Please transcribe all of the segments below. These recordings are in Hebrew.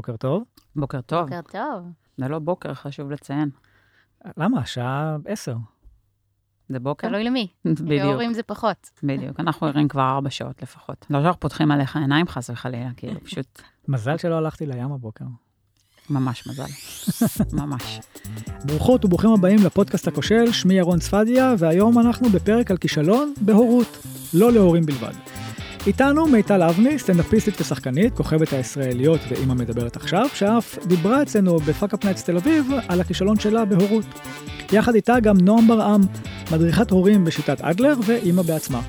בוקר טוב. בוקר טוב. בוקר טוב. זה לא בוקר, חשוב לציין. למה? השעה עשר. זה בוקר? תלוי למי. בדיוק, להורים זה פחות. בדיוק. אנחנו ערים כבר ארבע שעות לפחות. לא שאנחנו פותחים עליך עיניים, חס וחלילה, כאילו, פשוט מזל שלא הלכתי לים הבוקר. ממש מזל. ממש. ברוכות וברוכים הבאים לפודקאסט הכושל, שמי ירון צפדיה, והיום אנחנו בפרק על כישלון בהורות, לא להורים בלבד. איתנו מיטל אבני, סטנדאפיסטית ושחקנית, כוכבת הישראליות ואימא מדברת עכשיו, שאף דיברה אצלנו ב Fuckup Nights תל אביב על הכישלון שלה בהורות. יחד איתה גם נועם ברעם, מדריכת הורים בשיטת אדלר ואימא בעצמה.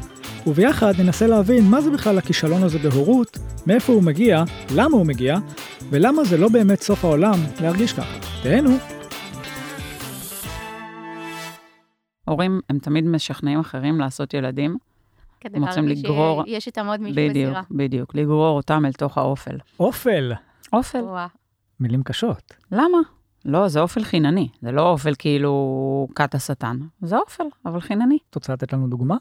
וביחד ננסה להבין מה זה בכלל הכישלון הזה בהורות, מאיפה הוא מגיע, למה הוא מגיע, ולמה זה לא באמת סוף העולם להרגיש ככה. תהנו. הורים, הם תמיד משכנעים אחרים לעשות ילדים. כדי להרגיש לגרור- שיש איתם עוד מישהו בדיוק, בסירה. בדיוק. לגרור אותם אל תוך האופל. אופל, אופל, וואה. מילים קשות. למה? לא, זה אופל חינני. זה לא אופל כאילו כת השטן. זה אופל, אבל חינני. את רוצה לתת לנו דוגמה?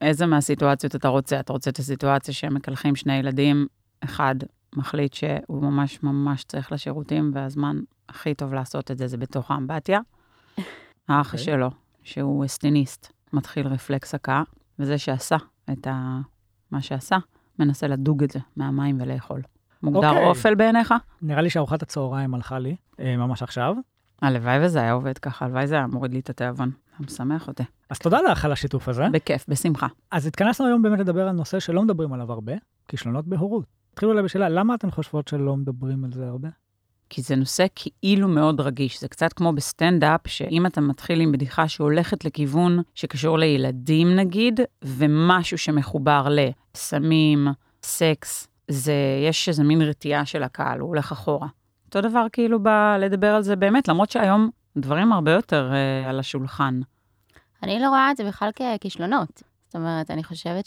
איזה מהסיטואציות אתה רוצה? אתה רוצה את הסיטואציה שהם מקלחים שני ילדים, אחד מחליט שהוא ממש ממש צריך לשירותים, והזמן הכי טוב לעשות את זה זה בתוך האמבטיה. האח אוקיי. שלו, שהוא אסטיניסט, מתחיל רפלקס הקאה, וזה שעשה את ה... מה שעשה, מנסה לדוג את זה מהמים ולאכול. מוגדר אוקיי. אופל בעיניך? נראה לי שארוחת הצהריים הלכה לי, אה, ממש עכשיו. הלוואי וזה היה עובד ככה, הלוואי זה היה מוריד לי את התיאבון. אתה משמח אותי. אז תודה לך על השיתוף הזה. בכיף, בשמחה. אז התכנסנו היום באמת לדבר על נושא שלא מדברים עליו הרבה, כישלונות בהורות. התחילו אולי בשאלה, למה אתן חושבות שלא מדברים על זה הרבה? כי זה נושא כאילו מאוד רגיש. זה קצת כמו בסטנדאפ, שאם אתה מתחיל עם בדיחה שהולכת לכיוון שקשור לילדים נגיד, ומשהו שמחובר לסמים, סקס, זה, יש איזה מין רתיעה של הקהל, הוא הולך אחורה. אותו דבר כאילו בא לדבר על זה באמת, למרות שהיום דברים הרבה יותר אה, על השולחן. אני לא רואה את זה בכלל ככישלונות. זאת אומרת, אני חושבת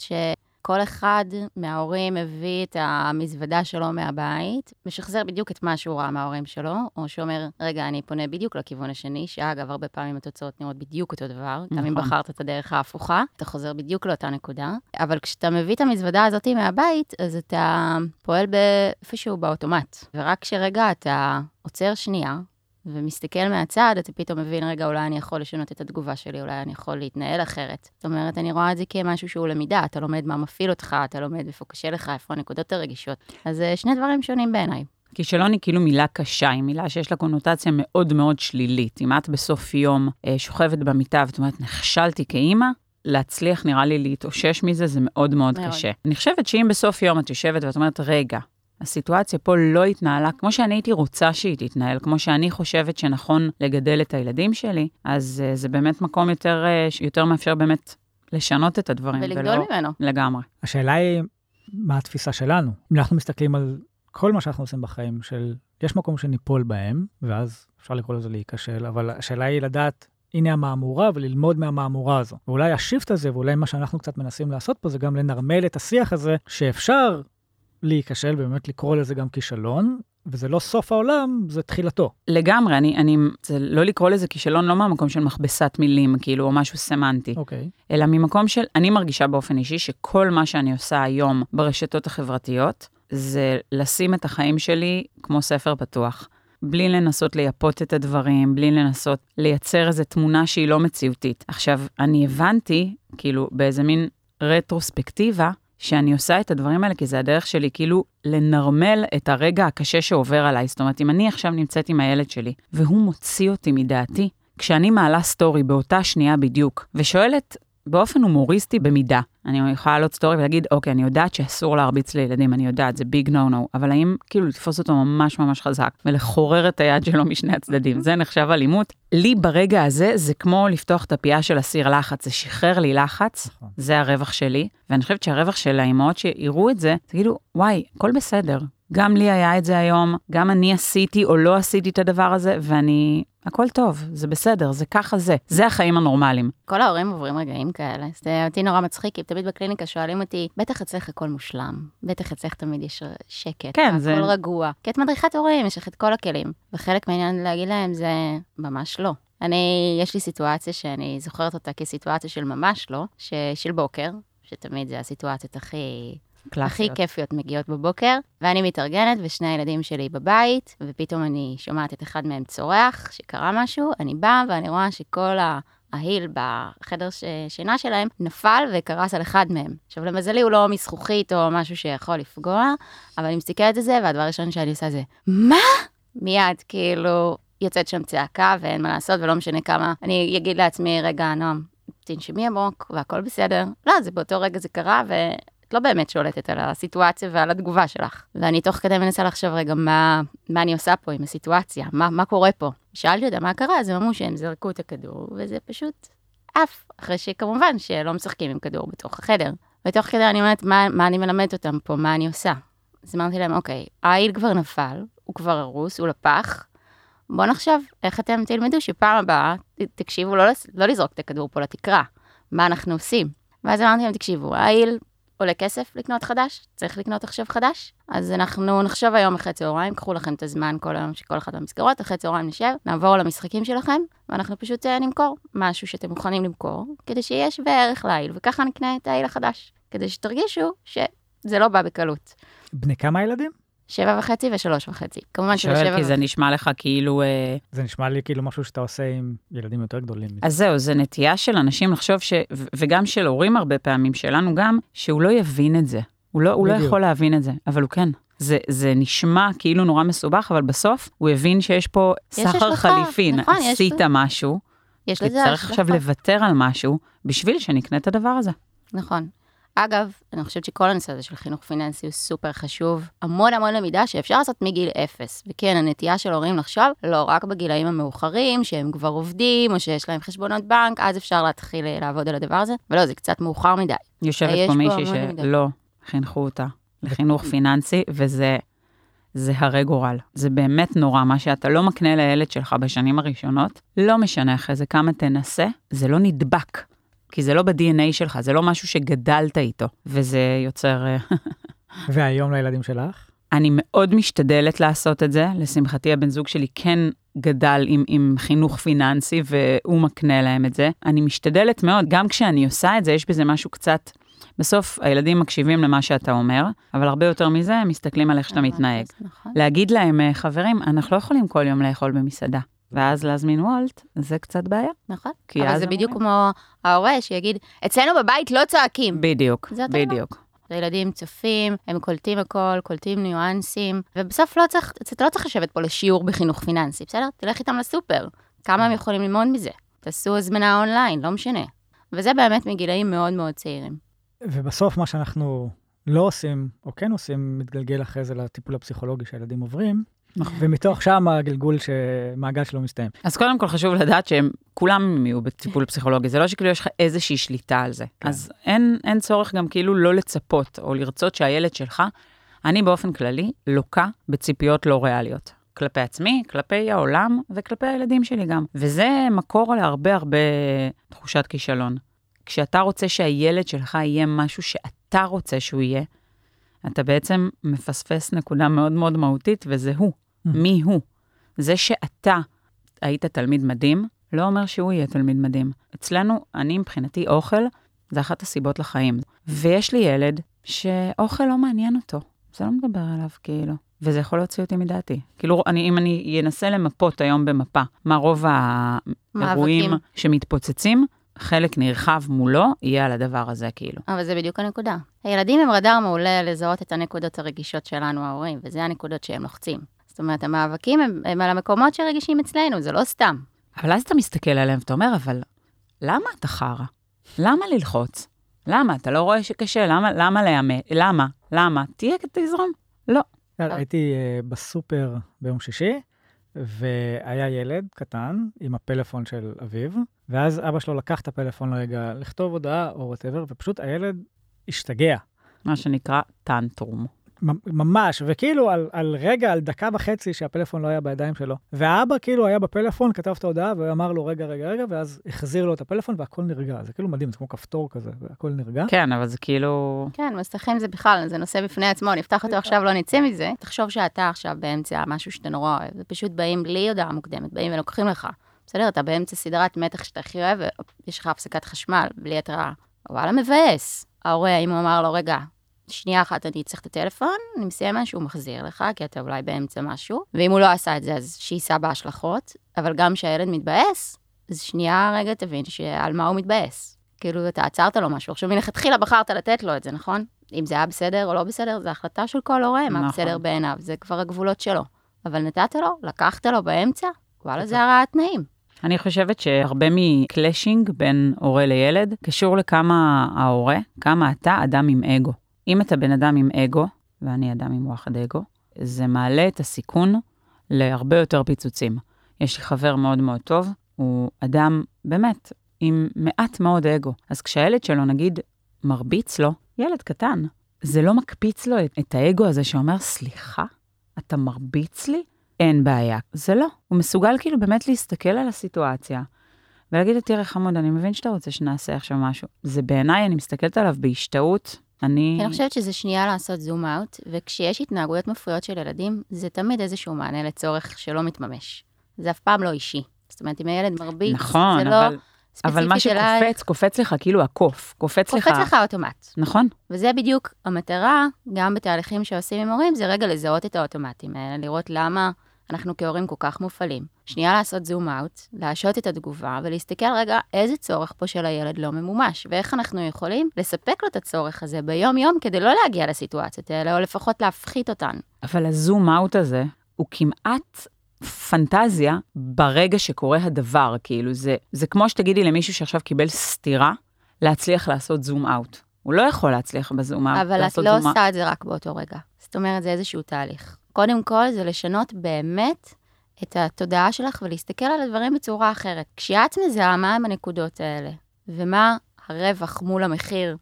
שכל אחד מההורים מביא את המזוודה שלו מהבית, משחזר בדיוק את מה שהוא ראה מההורים שלו, או שאומר, רגע, אני פונה בדיוק לכיוון השני, שאגב, הרבה פעמים התוצאות נראות בדיוק אותו דבר, גם אם נכון. בחרת את הדרך ההפוכה, אתה חוזר בדיוק לאותה נקודה. אבל כשאתה מביא את המזוודה הזאת מהבית, אז אתה פועל באיפשהו באוטומט. ורק כשרגע אתה עוצר שנייה, ומסתכל מהצד, אתה פתאום מבין, רגע, אולי אני יכול לשנות את התגובה שלי, אולי אני יכול להתנהל אחרת. זאת אומרת, אני רואה את זה כמשהו שהוא למידה, אתה לומד מה מפעיל אותך, אתה לומד איפה קשה לך, איפה הנקודות הרגישות. אז זה שני דברים שונים בעיניי. כישלון היא כאילו מילה קשה, היא מילה שיש לה קונוטציה מאוד מאוד שלילית. אם את בסוף יום אה, שוכבת במיטה ואת אומרת, נכשלתי כאימא, להצליח נראה לי להתאושש מזה, זה מאוד מאוד מאוד. קשה. אני חושבת שאם בסוף יום את יושבת ואת אומרת, רגע, הסיטואציה פה לא התנהלה כמו שאני הייתי רוצה שהיא תתנהל, כמו שאני חושבת שנכון לגדל את הילדים שלי, אז אה, זה באמת מקום יותר, ש- יותר מאפשר באמת לשנות את הדברים. ולגדול ממנו. לגמרי. השאלה היא, מה התפיסה שלנו? אם אנחנו מסתכלים על כל מה שאנחנו עושים בחיים, של יש מקום שניפול בהם, ואז אפשר לקרוא לזה להיכשל, אבל השאלה היא לדעת, הנה המהמורה, וללמוד מהמהמורה הזו. ואולי השיפט הזה, ואולי מה שאנחנו קצת מנסים לעשות פה, זה גם לנרמל את השיח הזה, שאפשר להיכשל, ובאמת לקרוא לזה גם כישלון, וזה לא סוף העולם, זה תחילתו. לגמרי, אני, אני, זה לא לקרוא לזה כישלון, לא מהמקום של מכבסת מילים, כאילו, או משהו סמנטי, אוקיי. אלא ממקום של, אני מרגישה באופן אישי שכל מה שאני עושה היום ברשתות החברתיות, זה לשים את החיים שלי כמו ספר פתוח. בלי לנסות לייפות את הדברים, בלי לנסות לייצר איזו תמונה שהיא לא מציאותית. עכשיו, אני הבנתי, כאילו, באיזה מין רטרוספקטיבה, שאני עושה את הדברים האלה כי זה הדרך שלי כאילו לנרמל את הרגע הקשה שעובר עליי. זאת אומרת, אם אני עכשיו נמצאת עם הילד שלי, והוא מוציא אותי מדעתי, כשאני מעלה סטורי באותה שנייה בדיוק, ושואלת באופן הומוריסטי במידה, אני יכולה לעלות סטורי ולהגיד, אוקיי, אני יודעת שאסור להרביץ לילדים, אני יודעת, זה big no no, אבל האם כאילו לתפוס אותו ממש ממש חזק ולחורר את היד שלו משני הצדדים, זה נחשב אלימות? לי ברגע הזה זה כמו לפתוח את הפייה של הסיר לחץ, זה שחרר לי לחץ, נכון. זה הרווח שלי, ואני חושבת שהרווח של האימהות שיראו את זה, תגידו, וואי, הכל בסדר. גם לי היה את זה היום, גם אני עשיתי או לא עשיתי את הדבר הזה, ואני, הכל טוב, זה בסדר, זה ככה זה. זה החיים הנורמליים. כל ההורים עוברים רגעים כאלה. זה אותי נורא מצחיק, כי תמיד בקליניקה שואלים אותי, בטח אצלך הכל מושלם, בטח אצלך תמיד יש שקט, כן, הכל זה- רגוע. כי את מדריכת הורים, יש לך את כל הכלים. וחלק מהעניין להגיד להם זה ממש לא. אני, יש לי סיטואציה שאני זוכרת אותה כסיטואציה של ממש לא, של בוקר, שתמיד זה הסיטואציות הכי הכי קלאסיות. כיפיות מגיעות בבוקר, ואני מתארגנת ושני הילדים שלי בבית, ופתאום אני שומעת את אחד מהם צורח שקרה משהו, אני באה ואני רואה שכל ה... ההיל בחדר ש... שינה שלהם נפל וקרס על אחד מהם. עכשיו, למזלי הוא לא מזכוכית או משהו שיכול לפגוע, אבל אני מסתכלת על זה, והדבר הראשון שאני עושה זה, מה? מיד, כאילו, יוצאת שם צעקה ואין מה לעשות, ולא משנה כמה, אני אגיד לעצמי, רגע, נועם, תנשמי עמוק והכל בסדר. לא, זה באותו רגע זה קרה, ואת לא באמת שולטת על הסיטואציה ועל התגובה שלך. ואני תוך כדי מנסה לחשוב, רגע, מה, מה אני עושה פה עם הסיטואציה? מה, מה קורה פה? שאלתי אותם מה קרה, אז הם אמרו שהם זרקו את הכדור, וזה פשוט עף. אחרי שכמובן שלא משחקים עם כדור בתוך החדר. ותוך כדי אני אומרת, מה, מה אני מלמדת אותם פה, מה אני עושה? אז אמרתי להם, אוקיי, העיל כבר נפל, הוא כבר הרוס, הוא לפח, בואו נחשוב איך אתם תלמדו שפעם הבאה תקשיבו לא, לא לזרוק את הכדור פה לתקרה, מה אנחנו עושים. ואז אמרתי להם, תקשיבו, העיל עולה כסף לקנות חדש, צריך לקנות עכשיו חדש, אז אנחנו נחשוב היום אחרי צהריים, קחו לכם את הזמן כל היום שכל אחת מהמסגרות, אחרי צהריים נשב, נעבור על המשחקים שלכם, ואנחנו פשוט אה, נמכור משהו שאתם מוכנים למכור, כדי שיהיה שווה ערך לעיל, וככה נקנה את העיל החדש, כדי שתרגישו שזה לא בא בקלות. בני כמה ילדים? שבע וחצי ושלוש וחצי. כמובן שואל, שבשבע כי זה נשמע לך כאילו... אה, זה נשמע לי כאילו משהו שאתה עושה עם ילדים יותר גדולים. אז זהו, זה נטייה של אנשים לחשוב ש... וגם של הורים הרבה פעמים, שלנו גם, שהוא לא יבין את זה. הוא לא, הוא לא. יכול להבין את זה, אבל הוא כן. זה, זה נשמע כאילו נורא מסובך, אבל בסוף הוא הבין שיש פה יש סחר השלכה, חליפין. נכון, יש עשית לזה- משהו, יש לזה וצריך עכשיו השלכה. לוותר על משהו בשביל שנקנה את הדבר הזה. נכון. אגב, אני חושבת שכל הנושא הזה של חינוך פיננסי הוא סופר חשוב. המון המון למידה שאפשר לעשות מגיל אפס. וכן, הנטייה של הורים לחשוב, לא רק בגילאים המאוחרים, שהם כבר עובדים, או שיש להם חשבונות בנק, אז אפשר להתחיל אה, לעבוד על הדבר הזה. ולא, זה קצת מאוחר מדי. יושבת יש פה מישהי. שלא חינכו אותה לחינוך פיננסי, וזה זה הרי גורל. זה באמת נורא, מה שאתה לא מקנה לילד שלך בשנים הראשונות, לא משנה אחרי זה כמה תנסה, זה לא נדבק. כי זה לא ב-DNA שלך, זה לא משהו שגדלת איתו, וזה יוצר... אה, והיום לילדים שלך? אני מאוד משתדלת לעשות את זה. לשמחתי, הבן זוג שלי כן גדל עם, עם חינוך פיננסי, והוא מקנה להם את זה. אני משתדלת מאוד, גם כשאני עושה את זה, יש בזה משהו קצת... בסוף הילדים מקשיבים למה שאתה אומר, אבל הרבה יותר מזה, הם מסתכלים על איך שאתה מתנהג. נכון. להגיד להם, "אה, חברים, אנחנו לא יכולים כל יום לאכול במסעדה. ואז להזמין וולט, זה קצת בעיה. נכון. אבל אז זה בדיוק. כמו ההורה שיגיד, אצלנו בבית לא צועקים. בדיוק. בדיוק. הילדים צופים, הם קולטים הכל, קולטים ניואנסים, ובסוף לא צריך, אתה לא צריך לשבת פה לשיעור בחינוך פיננסי, בסדר? תלך איתם לסופר. כמה הם יכולים ללמוד מזה? תעשו הזמנה אונליין, לא משנה. וזה באמת מגילאים מאוד מאוד צעירים. ובסוף מה שאנחנו לא עושים, או כן עושים, מתגלגל אחרי זה לטיפול הפסיכולוגי שהילדים עוברים. ומתוך שם הגלגול שמעגל שלו מסתיים. אז קודם כל חשוב לדעת שהם כולם יהיו בטיפול פסיכולוגי, זה לא שכאילו יש לך איזושהי שליטה על זה. כן. אז אין, אין צורך גם כאילו לא לצפות או לרצות שהילד שלך, אני באופן כללי לוקה בציפיות לא ריאליות. כלפי עצמי, כלפי העולם וכלפי הילדים שלי גם. וזה מקור להרבה הרבה תחושת כישלון. כשאתה רוצה שהילד שלך יהיה משהו שאתה רוצה שהוא יהיה, אתה בעצם מפספס נקודה מאוד מאוד מהותית, וזה הוא. מי הוא? זה שאתה היית תלמיד מדהים, לא אומר שהוא יהיה תלמיד מדהים. אצלנו, אני מבחינתי, אוכל זה אחת הסיבות לחיים. ויש לי ילד שאוכל לא מעניין אותו, זה לא מדבר עליו כאילו. וזה יכול להוציא אותי מדעתי. כאילו, אני, אם אני אנסה למפות היום במפה מה רוב האירועים. שמתפוצצים, חלק נרחב מולו יהיה על הדבר הזה, כאילו. אבל זה בדיוק הנקודה. הילדים הם רדאר מעולה לזהות את הנקודות הרגישות שלנו, ההורים, וזה הנקודות שהם לוחצים. זאת אומרת, המאבקים הם, הם על המקומות שרגישים אצלנו, זה לא סתם. אבל אז אתה מסתכל עליהם ואתה אומר, אבל למה אתה חרא? למה ללחוץ? למה? אתה לא רואה שקשה? למה, למה לאמת? למה? למה? תהיה, תזרום. לא. הייתי אה, בסופר ביום שישי, והיה ילד קטן עם הפלאפון של אביו, ואז אבא שלו לקח את הפלאפון לרגע לכתוב הודעה או whatever, ופשוט הילד השתגע. מה שנקרא tantrum. ממש, וכאילו על, על רגע, על דקה וחצי שהפלאפון לא היה בידיים שלו. והאבא כאילו היה בפלאפון, כתב את ההודעה ואמר לו רגע, רגע, רגע, ואז החזיר לו את הפלאפון והכל נרגע. זה כאילו מדהים, זה כמו כפתור כזה, והכל נרגע. כן, אבל זה כאילו... כן, מסכים זה בכלל, זה נושא בפני עצמו, נפתח אותו עכשיו, לא נצא מזה. תחשוב שאתה עכשיו באמצע משהו שאתה נורא אוהב, ופשוט באים בלי הודעה מוקדמת, באים ולוקחים לך. בסדר, אתה באמצע סדרת מתח שאתה הכי אוהב, ויש לך הפסקת חשמל, בלי התראה. וואלה, מבאס. ההורה, אם הוא אמר לו, רגע, שנייה אחת אני צריך את הטלפון, אני מסיים משהו, הוא מחזיר לך, כי אתה אולי באמצע משהו, ואם הוא לא עשה את זה, אז שיישא בהשלכות, אבל גם כשהילד מתבאס, אז שנייה רגע תבין שעל מה הוא מתבאס. כאילו, אתה עצרת לו משהו. עכשיו, מלכתחילה בחרת לתת לו את זה, נכון? אם זה היה בסדר או לא בסדר, זו החלטה של כל הורה, מה נכון. בסדר בעיניו, זה כבר הגבולות שלו. אבל נתת לו, לקחת לו באמצע, וואלה, זה הרעת תנאים. אני חושבת שהרבה מקלאשינג בין הורה לילד קשור לכמה ההורה, כמה אתה אדם עם אגו. אם אתה בן אדם עם אגו, ואני אדם עם וואחד אגו, זה מעלה את הסיכון להרבה יותר פיצוצים. יש לי חבר מאוד מאוד טוב, הוא אדם באמת עם מעט מאוד אגו. אז כשהילד שלו, נגיד, מרביץ לו, ילד קטן, זה לא מקפיץ לו את, את האגו הזה שאומר, סליחה, אתה מרביץ לי? אין בעיה. זה לא. הוא מסוגל כאילו באמת להסתכל על הסיטואציה ולהגיד לו, תראה חמוד, אני מבין שאתה רוצה שנעשה עכשיו משהו. זה בעיניי, אני מסתכלת עליו בהשתאות. אני... אני חושבת שזה שנייה לעשות זום אאוט, וכשיש התנהגויות מפריעות של ילדים, זה תמיד איזשהו מענה לצורך שלא מתממש. זה אף פעם לא אישי. זאת אומרת, אם הילד מרביץ, נכון, זה לא אבל, ספציפית אבל מה אלייך. שקופץ, קופץ לך כאילו הקוף. קופץ, קופץ לך... לך אוטומט. נכון. וזה בדיוק המטרה, גם בתהליכים שעושים עם הורים, זה רגע לזהות את האוטומטים האלה, לראות למה אנחנו כהורים כל כך מופעלים. שנייה לעשות זום אאוט, להשעות את התגובה, ולהסתכל רגע איזה צורך פה של הילד לא ממומש, ואיך אנחנו יכולים לספק לו את הצורך הזה ביום-יום כדי לא להגיע לסיטואציות האלה, או לפחות להפחית אותן. אבל הזום אאוט הזה הוא כמעט פנטזיה ברגע שקורה הדבר, כאילו זה, זה כמו שתגידי למישהו שעכשיו קיבל סטירה, להצליח לעשות זום אאוט. הוא לא יכול להצליח בזום אאוט, אבל את לעשות לא זום אאוט. עושה את זה רק באותו רגע. זאת אומרת, זה איזשהו תהליך. קודם כל, זה לשנות באמת את התודעה שלך ולהסתכל על הדברים בצורה אחרת. כשאת מזהה מה הם הנקודות האלה, ומה הרווח מול המחיר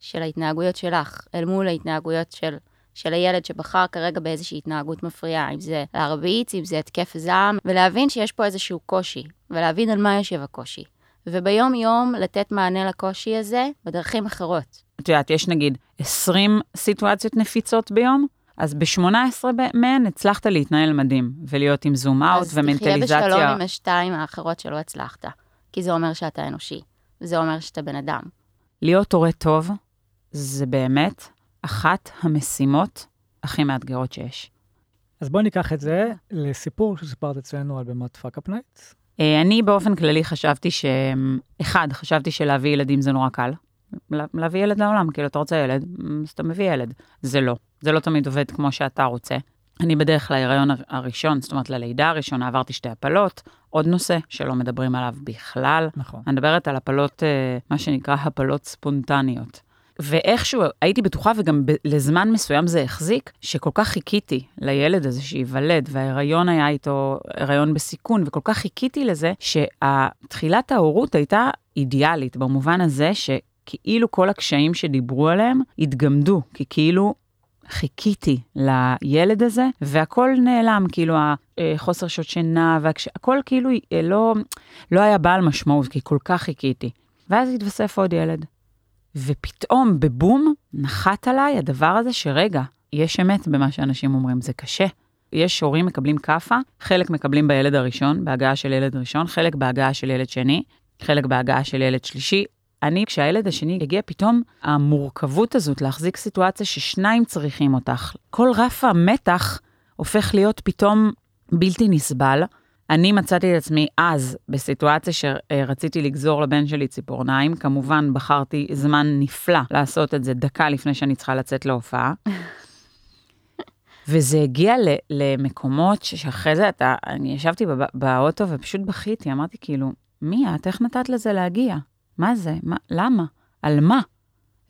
של ההתנהגויות שלך, אל מול ההתנהגויות של, של הילד שבחר כרגע באיזושהי התנהגות מפריעה, אם זה להרביץ, אם זה התקף זעם, ולהבין שיש פה איזשהו קושי, ולהבין על מה יושב הקושי. וביום-יום לתת מענה לקושי הזה בדרכים אחרות. את יודעת, יש נגיד 20 סיטואציות נפיצות ביום, אז ב-18 מהן הצלחת להתנהל מדהים, ולהיות עם זום אאוט אז תחיה ומנטליזציה. בשלום עם השתיים האחרות שלא הצלחת, כי זה אומר שאתה אנושי, וזה אומר שאתה בן אדם. להיות הורה טוב, זה באמת אחת המשימות הכי מאתגרות שיש. אז בואי ניקח את זה לסיפור שסיפרת אצלנו על בימת Fuckup Nights. אה, אני באופן כללי חשבתי ש... אחד, חשבתי שלהביא ילדים זה נורא קל. לה- להביא ילד לעולם, כאילו, אתה רוצה ילד, אז אתה מביא ילד. זה לא. זה לא תמיד עובד כמו שאתה רוצה. אני בדרך להיריון הר- הראשון, זאת אומרת, ללידה הראשונה, עברתי שתי הפלות. עוד נושא שלא מדברים עליו בכלל. נכון. אני מדברת על הפלות, אה, מה שנקרא הפלות ספונטניות. ואיכשהו הייתי בטוחה, וגם ב- לזמן מסוים זה החזיק, שכל כך חיכיתי לילד הזה שייוולד, וההיריון היה איתו הריון בסיכון, וכל כך חיכיתי לזה, שתחילת ההורות הייתה אידיאלית, במובן הזה שכאילו כל הקשיים שדיברו עליהם התגמדו, כי כאילו חיכיתי לילד הזה, והכל נעלם, כאילו החוסר שעות שינה, והקש... הכל כאילו אה, לא, לא היה בעל משמעות, כי כל כך חיכיתי. ואז התווסף עוד ילד. ופתאום, בבום, נחת עליי הדבר הזה שרגע, יש אמת במה שאנשים אומרים, זה קשה. יש הורים מקבלים כאפה, חלק מקבלים בילד הראשון, בהגעה של ילד ראשון, חלק בהגעה של ילד שני, חלק בהגעה של ילד שלישי. אני, כשהילד השני הגיע, פתאום המורכבות הזאת להחזיק סיטואציה ששניים צריכים אותך. כל רף המתח הופך להיות פתאום בלתי נסבל. אני מצאתי את עצמי אז בסיטואציה שרציתי לגזור לבן שלי ציפורניים. כמובן, בחרתי זמן נפלא לעשות את זה דקה לפני שאני צריכה לצאת להופעה. וזה הגיע ל- למקומות שאחרי זה אתה, אני ישבתי בב- באוטו ופשוט בכיתי, אמרתי כאילו, מי את? איך נתת לזה להגיע? מה זה? מה, למה? על מה?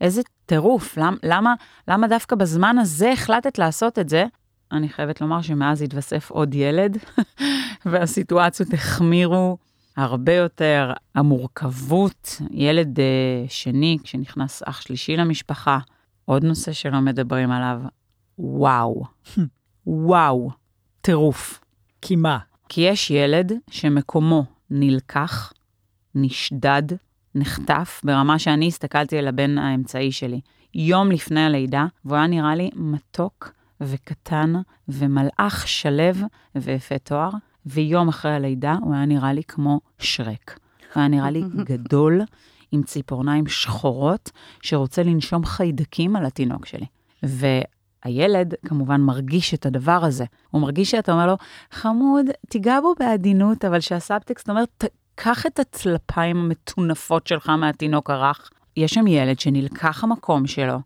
איזה טירוף, למ, למה, למה דווקא בזמן הזה החלטת לעשות את זה? אני חייבת לומר שמאז התווסף עוד ילד, והסיטואציות החמירו הרבה יותר. המורכבות, ילד uh, שני, כשנכנס אח שלישי למשפחה, עוד נושא שלא מדברים עליו, וואו, וואו, טירוף. כי מה? כי יש ילד שמקומו נלקח, נשדד, נחטף, ברמה שאני הסתכלתי על הבן האמצעי שלי יום לפני הלידה, והוא היה נראה לי מתוק וקטן ומלאך שלו ויפה תואר, ויום אחרי הלידה הוא היה נראה לי כמו שרק. הוא היה נראה לי גדול, עם ציפורניים שחורות, שרוצה לנשום חיידקים על התינוק שלי. והילד כמובן מרגיש את הדבר הזה. הוא מרגיש שאתה אומר לו, חמוד, תיגע בו בעדינות, אבל שהסאבטקסט אומר, קח את הצלפיים המטונפות שלך מהתינוק הרך. יש שם ילד שנלקח המקום שלו,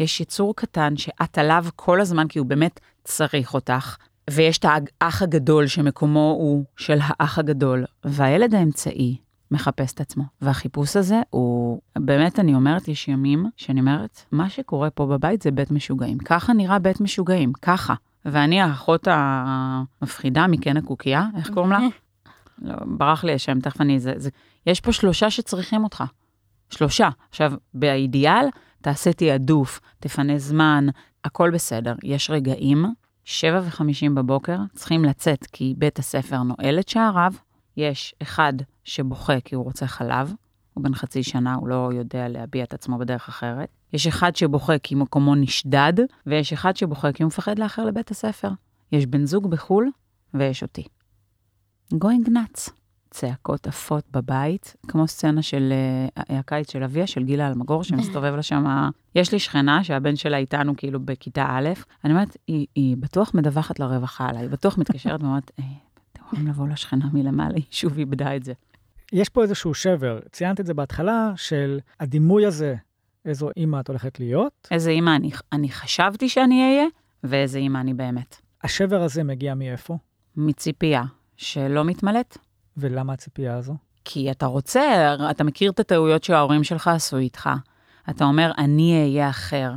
יש יצור קטן שאת עליו כל הזמן, כי הוא באמת צריך אותך, ויש את האח הגדול שמקומו הוא של האח הגדול, והילד האמצעי מחפש את עצמו. והחיפוש הזה הוא, באמת, אני אומרת, יש ימים שאני אומרת, מה שקורה פה בבית זה בית משוגעים. ככה נראה בית משוגעים, ככה. ואני האחות המפחידה מקן הקוקייה, איך קוראים לה? לא, ברח לי השם, תכף אני... זה, זה, יש פה שלושה שצריכים אותך. שלושה. עכשיו, באידיאל, תעשה תעדוף, תפנה זמן, הכל בסדר. יש רגעים, שבע וחמישים בבוקר, צריכים לצאת כי בית הספר נועל את שעריו, יש אחד שבוכה כי הוא רוצה חלב, הוא בן חצי שנה, הוא לא יודע להביע את עצמו בדרך אחרת. יש אחד שבוכה כי מקומו נשדד, ויש אחד שבוכה כי הוא מפחד לאחר לבית הספר. יש בן זוג בחו"ל, ויש אותי. Going nuts. צעקות עפות בבית, כמו סצנה של uh, הקיץ של אביה, של גילה אלמגור, שמסתובב לה שם. יש לי שכנה שהבן שלה איתנו כאילו בכיתה א', אני אומרת, היא, היא בטוח מדווחת לרווחה עליי, היא בטוח מתקשרת ואומרת, אה, אתם יכולים לבוא לשכנה מלמעלה, היא שוב איבדה את זה. יש פה איזשהו שבר, ציינת את זה בהתחלה, של הדימוי הזה, איזו אימא את הולכת להיות. איזה אימא אני, אני חשבתי שאני אהיה, ואיזה אימא אני באמת. השבר הזה מגיע מאיפה? מציפייה שלא מתמלאת. ולמה הציפייה הזו? כי אתה רוצה, אתה מכיר את הטעויות שההורים שלך עשו איתך. אתה אומר, אני אהיה אחר.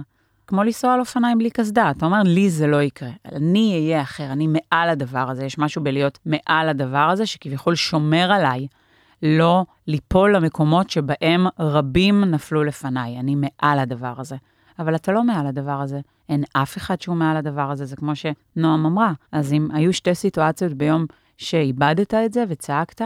כמו לנסוע על אופניים בלי קסדה, אתה אומר, לי זה לא יקרה. אני אהיה אחר, אני מעל הדבר הזה. יש משהו בלהיות מעל הדבר הזה, שכביכול שומר עליי, לא ליפול למקומות שבהם רבים נפלו לפניי. אני מעל הדבר הזה. אבל אתה לא מעל הדבר הזה. אין אף אחד שהוא מעל הדבר הזה, זה כמו שנועם אמרה. אז אם היו שתי סיטואציות ביום שאיבדת את זה וצעקת,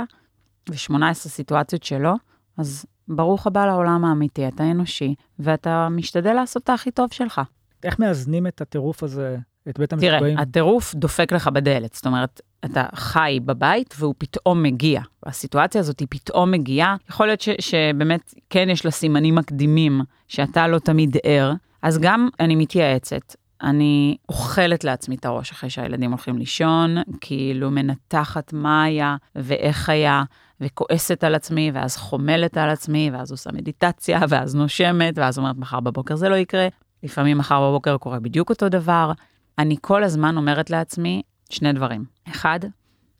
ו-18 סיטואציות שלא, אז ברוך הבא לעולם האמיתי, אתה אנושי, ואתה משתדל לעשות את הכי טוב שלך. איך מאזנים את הטירוף הזה, את בית המשוגעים? תראה, הטירוף דופק לך בדלת, זאת אומרת, אתה חי בבית והוא פתאום מגיע. הסיטואציה הזאת היא פתאום מגיעה, יכול להיות ש, שבאמת כן יש לה סימנים מקדימים, שאתה לא תמיד ער, אז גם אני מתייעצת. אני אוכלת לעצמי את הראש אחרי שהילדים הולכים לישון, כאילו מנתחת מה היה ואיך היה, וכועסת על עצמי, ואז חומלת על עצמי, ואז עושה מדיטציה, ואז נושמת, ואז אומרת, מחר בבוקר זה לא יקרה. לפעמים מחר בבוקר קורה בדיוק אותו דבר. אני כל הזמן אומרת לעצמי שני דברים. אחד,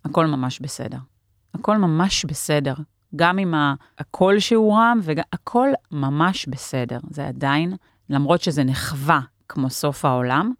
הכל ממש בסדר. הכל ממש בסדר. גם עם הקול שהוא רם, והכל ממש בסדר. זה עדיין, למרות שזה נחווה כמו סוף העולם,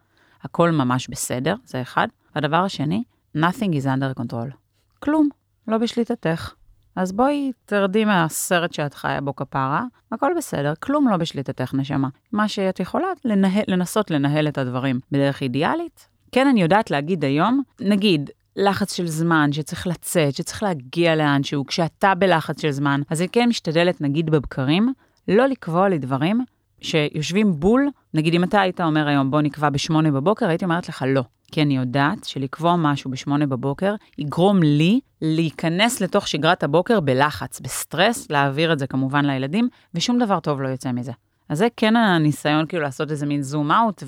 הכל ממש בסדר, זה אחד. הדבר השני, nothing is under control. כלום, לא בשליטתך. אז בואי תרדי מהסרט שאת חיה בו כפרה, הכל בסדר, כלום לא בשליטתך, נשמה. מה שאת יכולה, לנהל, לנסות לנהל את הדברים בדרך אידיאלית. כן, אני יודעת להגיד היום, נגיד, לחץ של זמן, שצריך לצאת, שצריך להגיע לאנשהו, כשאתה בלחץ של זמן, אז אני כן משתדלת, נגיד בבקרים, לא לקבוע לי דברים שיושבים בול, נגיד אם אתה היית אומר היום בוא נקבע בשמונה בבוקר, הייתי אומרת לך לא. כי אני יודעת שלקבוע משהו בשמונה בבוקר יגרום לי להיכנס לתוך שגרת הבוקר בלחץ, בסטרס, להעביר את זה כמובן לילדים, ושום דבר טוב לא יוצא מזה. אז זה כן הניסיון כאילו לעשות איזה מין זום אאוט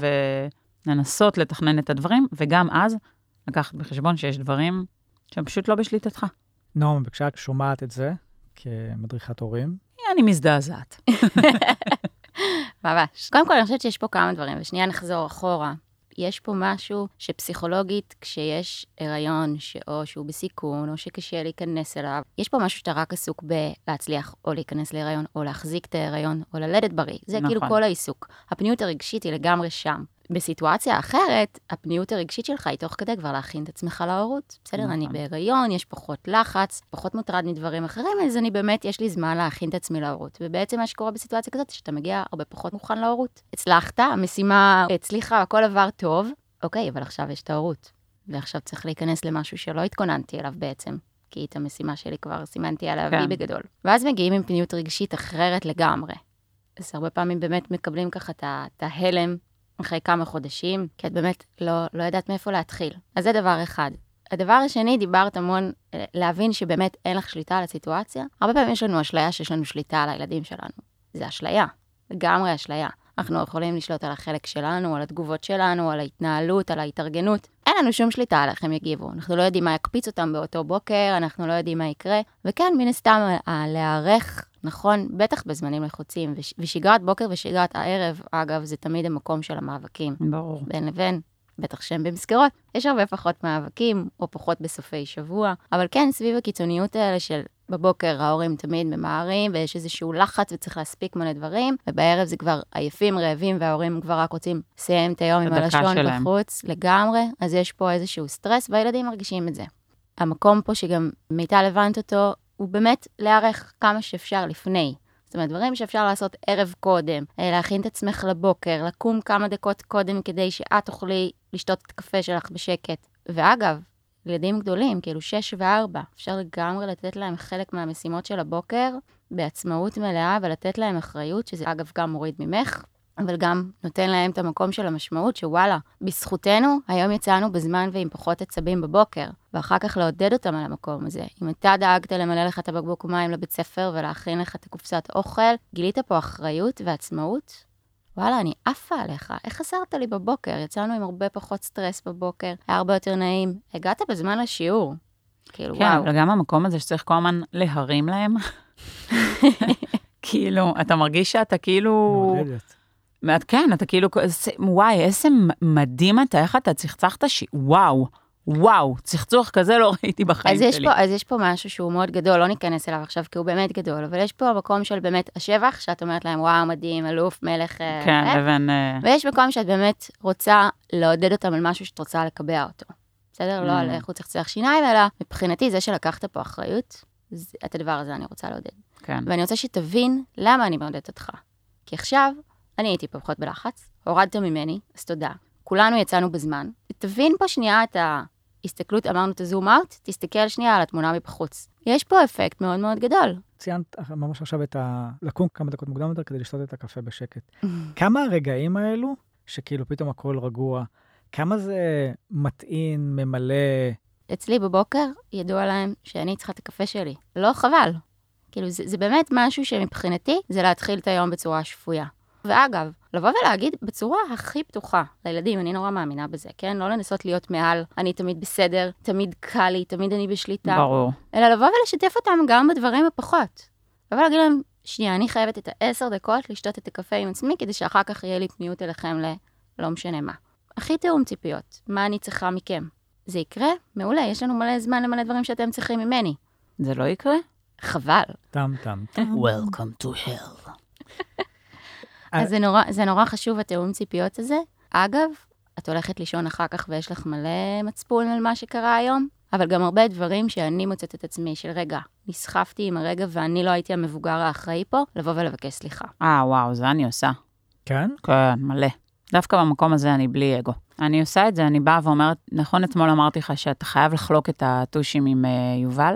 ולנסות לתכנן את הדברים, וגם אז לקחת בחשבון שיש דברים שהם פשוט לא בשליטתך. נועם, וכשאת שומעת את זה כמדריכת הורים? אני מזדעזעת. ממש. קודם כל, אני חושבת שיש פה כמה דברים, ושנייה נחזור אחורה. יש פה משהו שפסיכולוגית, כשיש הריון, ש... או שהוא בסיכון, או שקשה להיכנס אליו, יש פה משהו שאתה רק עסוק בלהצליח או להיכנס להיריון, או להחזיק את ההיריון, או ללדת בריא. זה כאילו נכון. כאילו כל העיסוק. הפניות הרגשית היא לגמרי שם. בסיטואציה אחרת, הפניות הרגשית שלך היא תוך כדי כבר להכין את עצמך להורות. בסדר, נכון. אני בהיריון, יש פחות לחץ, פחות מוטרד מדברים אחרים, אז אני באמת, יש לי זמן להכין את עצמי להורות. ובעצם מה שקורה בסיטואציה כזאת, שאתה מגיע הרבה פחות מוכן להורות. הצלחת, המשימה הצליחה, הכל עבר טוב, אוקיי, אבל עכשיו יש את ההורות. ועכשיו צריך להיכנס למשהו שלא התכוננתי אליו בעצם. כי את המשימה שלי כבר סימנתי עליה כן. בגדול. ואז מגיעים עם פניות רגשית אחרת לגמרי. אז הרבה פעמים באמת מקבלים ככה את ההלם אחרי כמה חודשים, כי את באמת לא, לא ידעת מאיפה להתחיל. אז זה דבר אחד. הדבר השני, דיברת המון אה, להבין שבאמת אין לך שליטה על הסיטואציה. הרבה פעמים יש לנו אשליה שיש לנו שליטה על הילדים שלנו. זה אשליה, לגמרי אשליה. אנחנו יכולים לשלוט על החלק שלנו, על התגובות שלנו, על ההתנהלות, על ההתארגנות. אין לנו שום שליטה על איך הם יגיבו. אנחנו לא יודעים מה יקפיץ אותם באותו בוקר, אנחנו לא יודעים מה יקרה. וכן, מן הסתם, להיערך נכון, בטח בזמנים לחוצים. וש, ושגרת בוקר ושגרת הערב, אגב, זה תמיד המקום של המאבקים. ברור. בין לבין. בטח שהם במסגרות, יש הרבה פחות מאבקים, או פחות בסופי שבוע, אבל כן, סביב הקיצוניות האלה של בבוקר ההורים תמיד ממהרים, ויש איזשהו לחץ וצריך להספיק מלא דברים, ובערב זה כבר עייפים, רעבים, וההורים כבר רק רוצים לסיים את היום עם הלשון שלהם. בחוץ, לגמרי, אז יש פה איזשהו סטרס, והילדים מרגישים את זה. המקום פה שגם מיטל הבנת אותו, הוא באמת להיערך כמה שאפשר לפני. זאת אומרת, דברים שאפשר לעשות ערב קודם, אה, להכין את עצמך לבוקר, לקום כמה דקות קודם כדי שאת תוכלי לשתות את הקפה שלך בשקט. ואגב, ילדים גדולים, כאילו 6 ו-4, אפשר לגמרי לתת להם חלק מהמשימות של הבוקר בעצמאות מלאה ולתת להם אחריות, שזה אגב גם מוריד ממך, אבל גם נותן להם את המקום של המשמעות, שוואלה, בזכותנו, היום יצאנו בזמן ועם פחות עצבים בבוקר, ואחר כך לעודד אותם על המקום הזה. אם אתה דאגת למלא לך את הבקבוק מים לבית ספר ולהכין לך את הקופסת אוכל, גילית פה אחריות ועצמאות, וואלה, אני עפה עליך, איך עזרת לי בבוקר? יצאנו עם הרבה פחות סטרס בבוקר, היה הרבה יותר נעים. הגעת בזמן לשיעור. כאילו, כן, וואו. אבל גם המקום הזה שצריך כל הזמן להרים להם. כאילו, אתה מרגיש שאתה כאילו... מעודדת. מעט- כן, אתה כאילו, וואי, איזה מדהים אתה, איך אתה צחצחת ש... וואו, וואו, צחצוח כזה לא ראיתי בחיים אז יש, שלי. פה, אז יש פה משהו שהוא מאוד גדול, לא ניכנס אליו עכשיו, כי הוא באמת גדול, אבל יש פה מקום של באמת השבח, שאת אומרת להם, וואו, מדהים, אלוף, מלך, אה, כן, אה, לבין... אה, ויש מקום שאת באמת רוצה לעודד אותם על משהו שאת רוצה לקבע אותו. בסדר? לא Mm. על איך הוא לצלח שיניים, אלא מבחינתי, זה שלקחת פה אחריות, זה- את הדבר הזה אני רוצה לעודד. כן. ואני רוצה שתבין למה אני מעודדת אותך. כי עכשיו, אני הייתי פחות בלחץ, הורדת ממני, אז תודה. כולנו יצאנו בזמן. תבין פה שנייה את ההסתכלות, אמרנו את הזום אאוט, תסתכל שנייה על התמונה מבחוץ. יש פה אפקט מאוד מאוד גדול. ציינת ממש עכשיו את ה... לקום כמה דקות מוקדם יותר כדי לשתות את הקפה בשקט. כמה הרגעים האלו, שכאילו פתאום הכל רגוע, כמה זה מטעין, ממלא, אצלי בבוקר ידוע להם שאני צריכה את הקפה שלי. לא חבל. כאילו, זה, זה באמת משהו שמבחינתי זה להתחיל את היום בצורה שפויה. ואגב, לבוא ולהגיד בצורה הכי פתוחה לילדים, אני נורא מאמינה בזה, כן? לא לנסות להיות מעל, אני תמיד בסדר, תמיד קל לי, תמיד אני בשליטה. ברור. אלא לבוא ולשתף אותם גם בדברים הפחות. לבוא להגיד להם, שנייה, אני חייבת את העשר דקות לשתות את הקפה עם עצמי, כדי שאחר כך יהיה לי פניות אליכם ללא משנה מה. הכי תיאום ציפיות, מה אני צריכה מכם. זה יקרה? מעולה, יש לנו מלא זמן למלא דברים שאתם צריכים ממני. זה לא יקרה? חבל. טם טם טם. Welcome to hell. אז זה נורא, זה נורא חשוב, התיאום ציפיות הזה. אגב, את הולכת לישון אחר כך ויש לך מלא מצפון על מה שקרה היום, אבל גם הרבה דברים שאני מוצאת את עצמי של רגע, נסחפתי עם הרגע ואני לא הייתי המבוגר האחראי פה, לבוא ולבקש סליחה. אה, וואו, זה אני עושה. כן? כן, מלא. דווקא במקום הזה אני בלי אגו. אני עושה את זה, אני באה ואומרת, נכון, אתמול אמרתי לך שאתה חייב לחלוק את הטושים עם uh, יובל,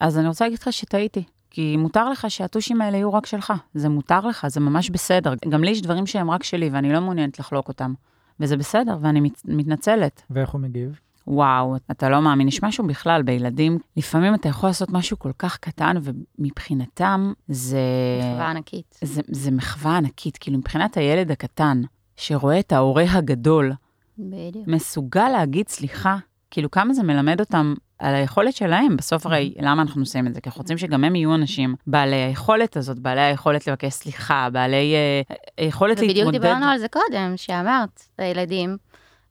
אז אני רוצה להגיד לך שטעיתי. כי מותר לך שהטושים האלה יהיו רק שלך. זה מותר לך, זה ממש בסדר. גם לי יש דברים שהם רק שלי ואני לא מעוניינת לחלוק אותם. וזה בסדר, ואני מת, מתנצלת. ואיך הוא מגיב? וואו, אתה לא מאמין, יש משהו בכלל בילדים, לפעמים אתה יכול לעשות משהו כל כך קטן, ומבחינתם זה... מחווה ענקית. זה, זה מחווה ענקית, כאילו מבחינת הילד הקטן, שרואה את ההורה הגדול, בדיוק. מסוגל להגיד סליחה, כאילו כמה זה מלמד אותם על היכולת שלהם. בסוף הרי, למה אנחנו עושים את זה? כי אנחנו רוצים שגם הם יהיו אנשים בעלי היכולת הזאת, בעלי היכולת לבקש סליחה, בעלי אה, היכולת ובדיוק להתמודד. דיברנו על זה קודם, שאמרת, הילדים,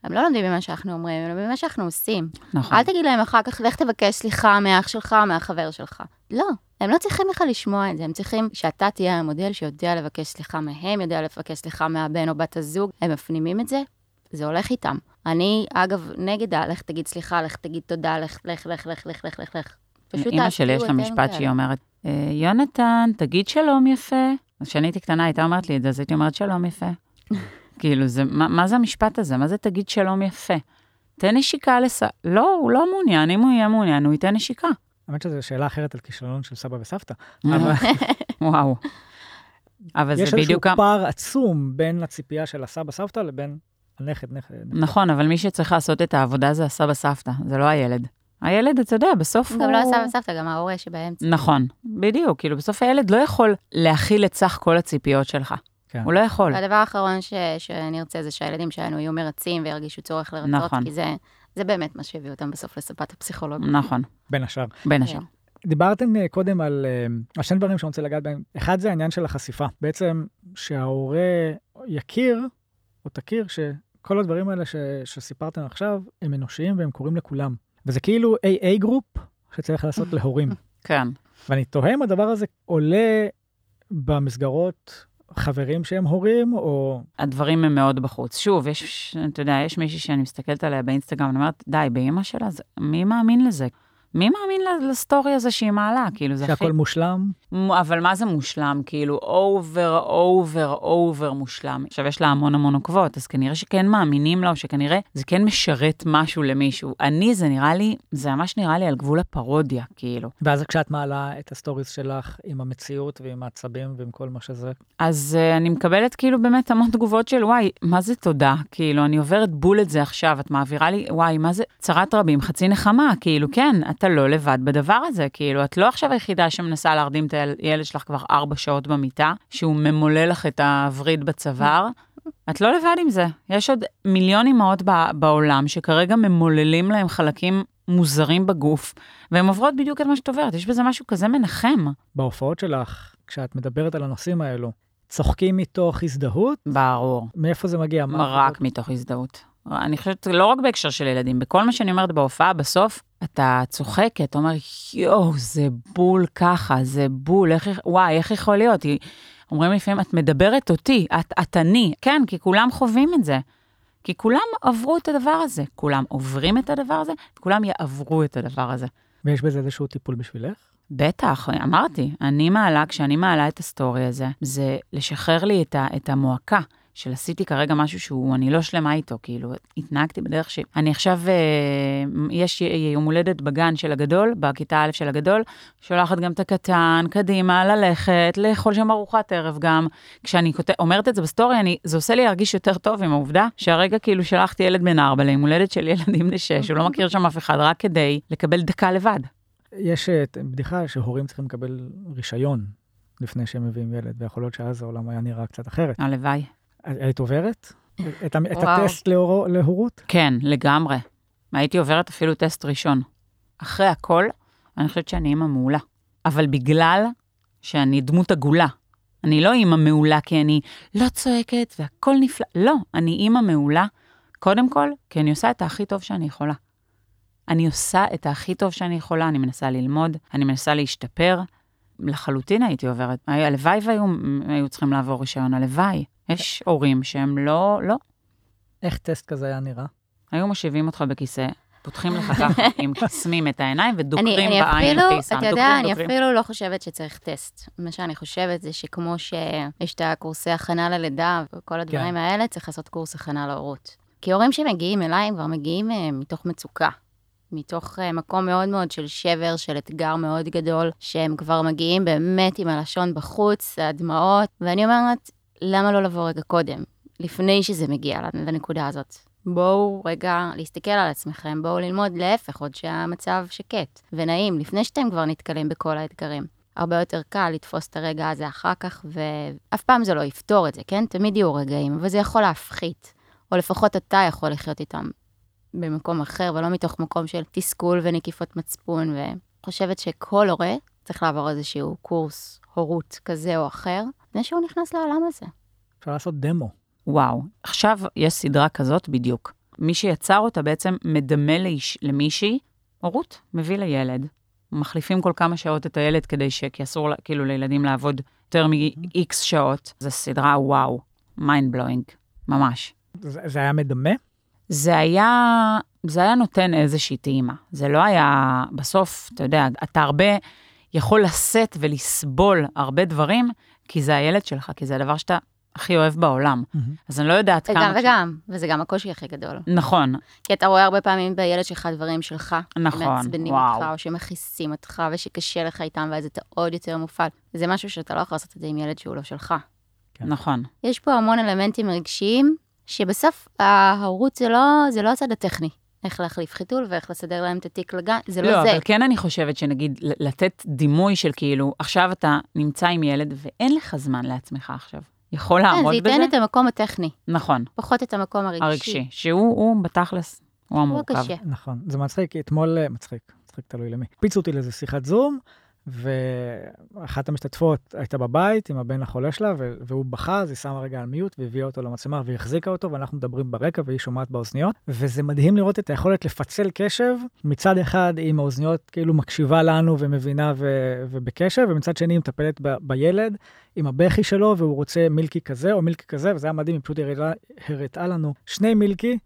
הם לא לומדים ממה שאנחנו אומרים, הם לומדים ממה שאנחנו עושים. נכון. אל תגיד להם אחר כך, לך תבקש סליחה מאח שלך או מהחבר שלך. לא, הם לא צריכים בכלל לשמוע את זה, הם צריכים שאתה תהיה המודל שיודע לבקש סליחה מהם, יודע לבקש סליחה מהבן או בת הזוג, הם מפנימים את זה, זה הולך איתם. אני, אגב, נגד ה... לך תגיד סליחה, לך תגיד תודה, לך, לך, לך, לך, לך, לך, לך, לך. פשוט אימא שלי יש תעשו לה משפט. שהיא אומרת, "אה, יונתן, תגיד שלום יפה. אז כשאני הייתי קטנה, הייתה אומרת לי את זה, אז הייתי אומרת שלום יפה. כאילו, זה, מה, מה זה המשפט הזה? מה זה תגיד שלום יפה? תן נשיקה לס... לא, הוא לא מעוניין, אם הוא יהיה מעוניין, הוא ייתן נשיקה. האמת שזו שאלה אחרת על כישלון של סבא וסבתא. אבל וואו. אבל זה יש איזשהו בדיוק... פער עצום בין הציפייה של הסבא סבתא לבין נכד. נכד. נכון, אבל מי שצריך לעשות את העבודה זה הסבא סבתא, זה לא הילד. הילד, אתה יודע, בסוף הוא... גם לא הסבא וסבתא, גם ההורה שבאמצע. נכון, בדיוק, כאילו בסוף הילד לא יכול להכיל את סך כל הציפיות שלך. כן. הוא לא יכול. והדבר האחרון ש- שנרצה זה שהילדים שלנו יהיו מרצים וירגישו צורך לרצות, נכון. כי זה, זה באמת מה שהביא אותם בסוף לספת הפסיכולוג. נכון, בין השאר. בין השאר. דיברתם אה, קודם על, אה, על שני דברים שאני רוצה לגעת בהם. אחד זה העניין של החשיפה. בעצם שההורה יכיר או תכיר שכל הדברים האלה ש, שסיפרתם עכשיו הם אנושיים והם קורים לכולם. וזה כאילו AA group שצריך לעשות להורים. כן. ואני תוהה אם הדבר הזה עולה במסגרות חברים שהם הורים, או... הדברים הם מאוד בחוץ. שוב, יש, אתה יודע, יש מישהי שאני מסתכלת עליה באינסטגרם, אני אומרת, די, באימא שלה, זה, מי מאמין לזה? מי מאמין לסטורי הזה שהיא מעלה? כאילו, זה הכי... שהכל מושלם. אבל מה זה מושלם? כאילו, over, over, over מושלם. עכשיו, יש לה המון המון עוקבות, אז כנראה שכן מאמינים לה, או שכנראה זה כן משרת משהו למישהו. אני, זה נראה לי, זה ממש נראה לי על גבול הפרודיה, כאילו. ואז כשאת מעלה את הסטוריז שלך עם המציאות ועם העצבים ועם כל מה שזה, אז uh, אני מקבלת כאילו באמת המון תגובות של, וואי, מה זה תודה? כאילו, אני עוברת בול את זה עכשיו, את מעבירה לי, וואי, מה זה צרת רבים, חצי נחמה, כאילו, כן, אתה לא לבד בדבר הזה, כאילו, את לא עכשיו היחידה שמנסה להרדים את הילד שלך כבר ארבע שעות במיטה, שהוא ממולא לך את הווריד בצוואר. את לא לבד עם זה. יש עוד מיליון אימהות ב- בעולם שכרגע ממוללים להם חלקים מוזרים בגוף, והן עוברות בדיוק את מה שאת עוברת. יש בזה משהו כזה מנחם. בהופעות שלך, כשאת מדברת על הנושאים האלו, צוחקים מתוך הזדהות? ברור. מאיפה זה מגיע? רק מתוך הזדהות. אני חושבת, לא רק בהקשר של ילדים, בכל מה שאני אומרת בהופעה, בסוף אתה צוחק, אתה אומר, יואו, זה בול ככה, זה בול, איך, וואי, איך יכול להיות? היא, אומרים לפעמים, את מדברת אותי, את, את אני. כן, כי כולם חווים את זה. כי כולם עברו את הדבר הזה. כולם עוברים את הדבר הזה, וכולם יעברו את הדבר הזה. ויש בזה איזשהו טיפול בשבילך? בטח, אמרתי, אני מעלה, כשאני מעלה את הסטורי הזה, זה לשחרר לי את, ה, את המועקה. של עשיתי כרגע משהו שהוא, אני לא שלמה איתו, כאילו, התנהגתי בדרך ש... אני עכשיו, אה, יש יום הולדת בגן של הגדול, בכיתה א' של הגדול, שולחת גם את הקטן, קדימה, ללכת, לאכול שם ארוחת ערב גם. כשאני כות... אומרת את זה בסטורי, אני, זה עושה לי להרגיש יותר טוב עם העובדה שהרגע כאילו שלחתי ילד בן ארבע ליום הולדת של ילדים בני שש, הוא לא מכיר שם אף אחד, רק כדי לקבל דקה לבד. יש אה, בדיחה שהורים צריכים לקבל רישיון לפני שהם מביאים ילד, ויכול להיות שאז העולם היה נראה קצת אחרת. הלוואי. היית עוברת את, את. הטסט להור... להורות? כן, לגמרי. הייתי עוברת אפילו טסט ראשון. אחרי הכל, אני חושבת שאני אימא מעולה. אבל בגלל שאני דמות עגולה. אני לא אימא מעולה כי אני לא צועקת והכל נפלא. לא, אני אימא מעולה, קודם כל, כי אני עושה את הכי טוב שאני יכולה. אני עושה את הכי טוב שאני יכולה, אני מנסה ללמוד, אני מנסה להשתפר. לחלוטין הייתי עוברת. הלוואי והיו היו צריכים לעבור רישיון, הלוואי. יש הורים שהם לא, לא, איך טסט כזה היה נראה? היו מושיבים אותך בכיסא, פותחים לך ככה, עם קסמים את העיניים אני, ודוקרים אני בעין אפילו. אתה יודע, אני דוקרים. אפילו לא חושבת שצריך טסט. מה שאני חושבת זה שכמו שיש את הקורסי הכנה ללידה וכל הדברים כן. האלה, צריך לעשות קורס הכנה להורות. כי הורים שמגיעים אליי הם כבר מגיעים אה, מתוך מצוקה. מתוך אה, מקום מאוד מאוד של שבר, של אתגר מאוד גדול, שהם כבר מגיעים באמת עם הלשון בחוץ, הדמעות, ואני אומרת, למה לא לבוא רגע קודם, לפני שזה מגיע לנקודה הזאת? בואו רגע להסתכל על עצמכם, בואו ללמוד להפך, עוד שהמצב שקט ונעים, לפני שאתם כבר נתקלים בכל האתגרים. הרבה יותר קל לתפוס את הרגע הזה אחר כך, ואף פעם זה לא יפתור את זה, כן? תמיד יהיו רגעים, אבל זה יכול להפחית, או לפחות אתה יכול לחיות איתם במקום אחר, ולא מתוך מקום של תסכול ונקיפות מצפון, וחושבת שכל הורה צריך לעבור איזשהו קורס הורות כזה או אחר, לפני שהוא נכנס לעולם הזה. אפשר לעשות דמו. וואו, עכשיו יש סדרה כזאת בדיוק. מי שיצר אותה בעצם מדמה לאיש, למישהי, הורות, מביא לילד. מחליפים כל כמה שעות את הילד כדי ש... כי אסור כאילו לילדים לעבוד יותר מ-X שעות. זו סדרה וואו, mind blowing, ממש. זה, זה היה מדמה? זה היה, זה היה נותן איזושהי טעימה. זה לא היה, בסוף, אתה יודע, אתה הרבה יכול לשאת ולסבול הרבה דברים, כי זה הילד שלך, כי זה הדבר שאתה הכי אוהב בעולם. אז אני לא יודעת כמה... וגם וגם, וזה גם הקושי הכי גדול. נכון, כי אתה רואה הרבה פעמים בילד שלך דברים שלך, נכון, שמעצבנים וואו. אותך, או שמכעיסים אותך, ושקשה לך איתם, ואז אתה עוד יותר מופעל. זה משהו שאתה לא יכול לעשות את זה עם ילד שהוא לא שלך. כן. נכון. יש פה המון אלמנטים רגשיים, שבסוף ההורות זה לא, זה לא הצד הטכני. איך להחליף חיתול ואיך לסדר להם את התיק לגן, זה לא, לא, זה. אבל כן אני חושבת שנגיד, לתת דימוי של כאילו, עכשיו אתה נמצא עם ילד ואין לך זמן לעצמך עכשיו. יכול כן, לעמוד זה בזה? ייתן את המקום הטכני, נכון, פחות את המקום הרגשי. הרגשי, שהוא הוא בתכלס, הוא הוא המורכב. הקשה. נכון, זה מצחיק, אתמול, אה, מצחיק, מצחיק תלוי למי. הקפיצו אותי לאיזה שיחת זום, ואחת המשתתפות הייתה בבית עם הבן החולה שלה, והוא בכה, אז היא שמה רגע על מיוט והביאה אותו למצלמה והחזיקה אותו, ואנחנו מדברים ברקע והיא שומעת באוזניות, וזה מדהים לראות את היכולת לפצל קשב, מצד אחד עם האוזניות כאילו מקשיבה לנו ומבינה ו- ובקשב, ומצד שני היא מטפלת ב- בילד, עם הבכי שלו, והוא רוצה מילקי כזה או מילקי כזה, וזה היה מדהים, היא פשוט הראתה, הראתה לנו שני מילקי.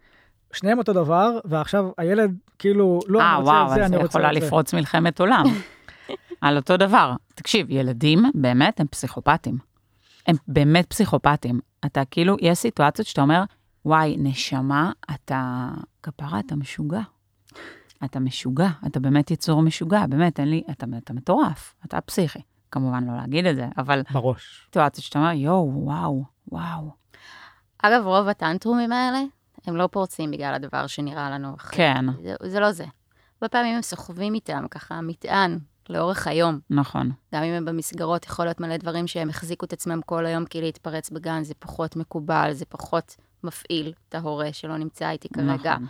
שניהם אותו דבר, ועכשיו הילד כאילו, לא, אה, אני רוצה וואו, את זה, אז אני זה רוצה יכולה את זה. לפרוץ מלחמת עולם. על אותו דבר. תקשיב, ילדים באמת הם פסיכופטים. הם באמת פסיכופטים. אתה כאילו, יש סיטואציות שאתה אומר, וואי, נשמה, אתה, כפרה, אתה משוגע. אתה משוגע, אתה באמת יצור משוגע, באמת, אין לי, אתה, אתה מטורף, אתה פסיכי. כמובן לא להגיד את זה, אבל בראש. סיטואציות שאתה אומר, יואו, וואו, וואו. אגב, רוב הטנטרומים האלה, הם לא פורצים בגלל הדבר שנראה לנו אחר. כן, זה, זה לא זה. הרבה פעמים הם סוחבים איתם ככה מטען לאורך היום. נכון. גם אם הם במסגרות, יכול להיות מלא דברים שהם החזיקו את עצמם כל היום, כי להתפרץ בגן זה פחות מקובל, זה פחות מפעיל את ההורה שלא נמצא איתי כרגע. נכון.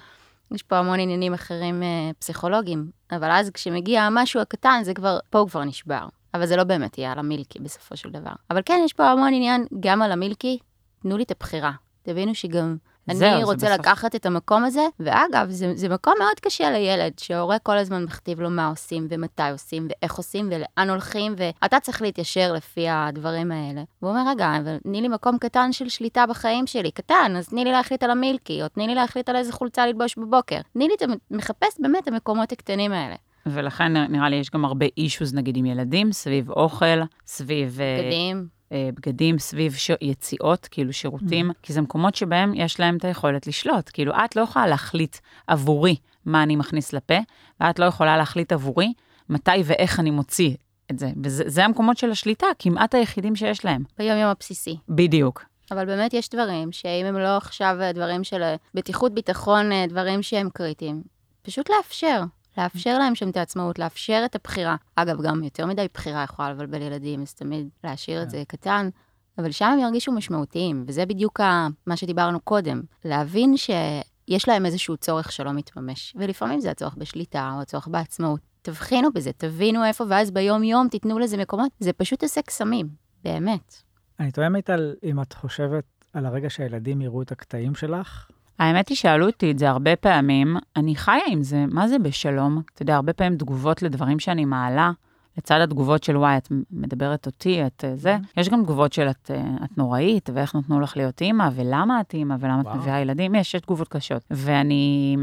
יש פה המון עניינים אחרים אה, פסיכולוגיים, אבל אז כשמגיע המשהו הקטן, זה כבר, פה הוא כבר נשבר. אבל זה לא באמת יהיה על המילקי בסופו של דבר. אבל כן, יש פה המון עניין גם על המילקי, תנו לי את הבחירה. תבינו שגם אני זה רוצה בסוף- לקחת את המקום הזה, ואגב, זה, זה מקום מאוד קשה לילד, שההורה כל הזמן מכתיב לו מה עושים, ומתי עושים, ואיך עושים, ולאן הולכים, ואתה צריך להתיישר לפי הדברים האלה. והוא אומר, רגע, אבל תני לי מקום קטן של שליטה בחיים שלי, קטן, אז תני לי להחליט על המילקי, או תני לי להחליט על איזה חולצה ללבוש בבוקר. תני לי, את המ- מחפש באמת המקומות הקטנים האלה. ולכן נראה לי יש גם הרבה אישוז נגיד עם ילדים, סביב אוכל, סביב אה, בגדים, בגדים, סביב ש... יציאות, כאילו שירותים, כי זה מקומות שבהם יש להם את היכולת לשלוט. כאילו, את לא יכולה להחליט עבורי מה אני מכניס לפה, ואת לא יכולה להחליט עבורי מתי ואיך אני מוציא את זה. וזה זה המקומות של השליטה, כמעט היחידים שיש להם. ביום-יום הבסיסי. בדיוק. אבל באמת יש דברים שאם הם לא עכשיו אה, דברים של אה, בטיחות, ביטחון, אה, דברים שהם קריטיים, פשוט לאפשר. לאפשר להם שם את העצמאות, לאפשר את הבחירה. אגב, גם יותר מדי בחירה יכולה לבלבל ילדים, אז תמיד להשאיר את זה קטן, אבל שם הם ירגישו משמעותיים, וזה בדיוק מה שדיברנו קודם. להבין שיש להם איזשהו צורך שלא מתממש, ולפעמים זה הצורך בשליטה או הצורך בעצמאות. תבחינו בזה, תבינו איפה, ואז ביום-יום תיתנו לזה מקומות. זה פשוט עושה קסמים, באמת. אני תוהה מיטל, אם את חושבת על הרגע שהילדים יראו את הקטעים שלך, האמת היא, שאלו אותי את זה הרבה פעמים, אני חיה עם זה, מה זה בשלום? אתה יודע, הרבה פעמים תגובות לדברים שאני מעלה, לצד התגובות של וואי, את מדברת אותי, את אה, זה, יש גם תגובות של את, אה, את נוראית, ואיך נתנו לך להיות אימא, ולמה את אימא, ולמה את וואו. מביאה ילדים, יש, יש תגובות קשות. ואני,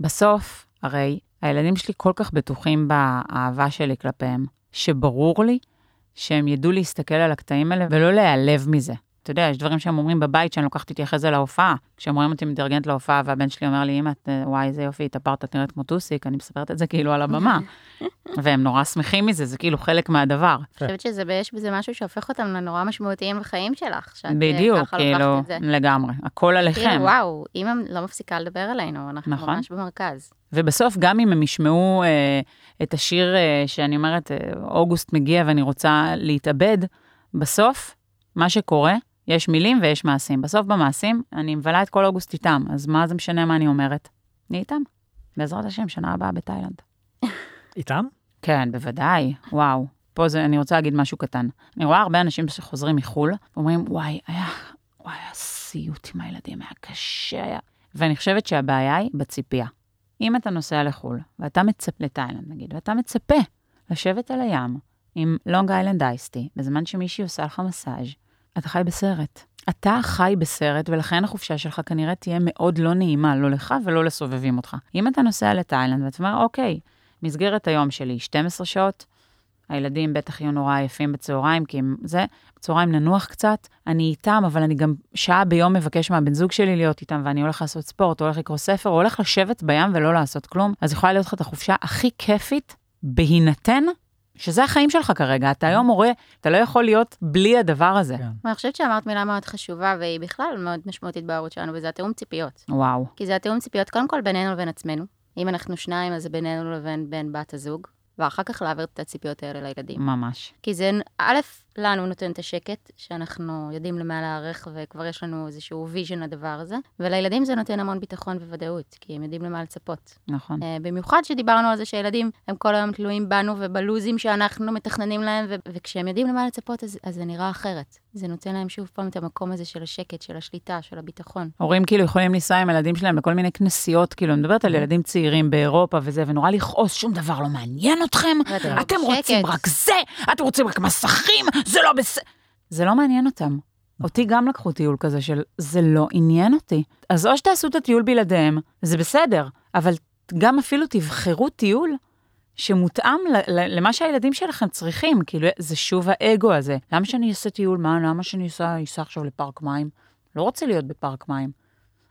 בסוף, הרי הילדים שלי כל כך בטוחים באהבה שלי כלפיהם, שברור לי שהם ידעו להסתכל על הקטעים האלה ולא להיעלב מזה. אתה יודע, יש דברים שהם אומרים בבית שאני לוקחת איתי אחרי זה להופעה. כשהם רואים אותי מתארגנת להופעה והבן שלי אומר לי, אמא, אה, וואי, איזה יופי, התאפרת, את נראית כמו טוסיק, אני מספרת את זה כאילו על הבמה. והם נורא שמחים מזה, זה כאילו חלק מהדבר. אני חושבת שזה, יש בזה משהו שהופך אותם לנורא משמעותיים בחיים שלך. שאת, אה, בדיוק, כאילו. לגמרי, הכל עליכם. כאילו, וואו, אמא לא מפסיקה לדבר עלינו, אנחנו נכון. ממש במרכז. ובסוף, גם אם הם ישמעו אה, את השיר אה, שאני אומרת, אה, אוגוסט מגיע ואני רוצה להתאבד, בסוף, מה שקורה, יש מילים ויש מעשים. בסוף במעשים, אני מבלה את כל אוגוסט איתם, אז מה זה משנה מה אני אומרת? אני איתם. בעזרת השם, שנה הבאה בתאילנד. איתם? כן, בוודאי, וואו. פה זה, אני רוצה להגיד משהו קטן. אני רואה הרבה אנשים שחוזרים מחו"ל, ואומרים, וואי, היה, וואי, היה סיוט עם הילדים, היה קשה, היה... ואני חושבת שהבעיה היא בציפייה. אם אתה נוסע לחו"ל, ואתה מצפה, לתאילנד נגיד, ואתה מצפה לשבת על הים עם לונג איילנד אייסטי, בזמן שמישהי עושה לך מסאז', אתה חי בסרט. אתה חי בסרט, ולכן החופשה שלך כנראה תהיה מאוד לא נעימה, לא לך ולא לסובבים אותך. אם אתה נוסע לתאילנד ואתה אומר, אוקיי, מסגרת היום שלי 12 שעות, הילדים בטח יהיו נורא עייפים בצהריים, כי הם זה, בצהריים ננוח קצת, אני איתם, אבל אני גם שעה ביום מבקש מהבן זוג שלי להיות איתם, ואני הולך לעשות ספורט, או הולך לקרוא ספר, או הולך לשבת בים ולא לעשות כלום, אז יכולה להיות לך את החופשה הכי כיפית, בהינתן שזה החיים שלך כרגע. אתה היום הורה, אתה לא יכול להיות בלי הדבר הזה. כן. אני חושבת שאמרת מילה מאוד חשובה, והיא בכלל מאוד משמעותית בהורות שלנו, וזה התיאום ציפיות. וואו. כי זה התיאום ציפיות קודם כל בינינו לבין עצמנו. אם אנחנו שניים, אז זה בינינו לבין בן בת הזוג, ואחר כך להעביר את הציפיות האלה לילדים. ממש. כי זה, א', לנו נותן את השקט, שאנחנו יודעים למה להיערך, וכבר יש לנו איזשהו vision לדבר הזה, ולילדים זה נותן המון ביטחון וודאות, כי הם יודעים למה לצפות. נכון. אה, במיוחד שדיברנו על זה שילדים הם כל היום תלויים בנו ובלו"זים שאנחנו מתכננים להם, ו- וכשהם יודעים למה לצפות, אז, אז זה נראה אחרת. זה נותן להם שוב פעם את המקום הזה של השקט, של השליטה, של הביטחון. הורים כאילו יכולים לנסוע עם הילדים שלהם לכל מיני כנסיות, כאילו, אני מדברת על ילדים צעירים באירופה וזה, ונורא לכעוס, שום דבר לא מעניין אתכם, אתם. רוצים רק זה, אתם רוצים רק מסכים, זה לא בסדר. זה לא מעניין אותם. אותי גם לקחו טיול כזה של, זה לא עניין אותי. אז או שתעשו את הטיול בלעדיהם, זה בסדר, אבל גם אפילו תבחרו טיול שמותאם למה שהילדים שלכם צריכים, כאילו, זה שוב האגו הזה. למה שאני אעשה טיול? מה, למה שאני אסע עכשיו לפארק מים? לא רוצה להיות בפארק מים.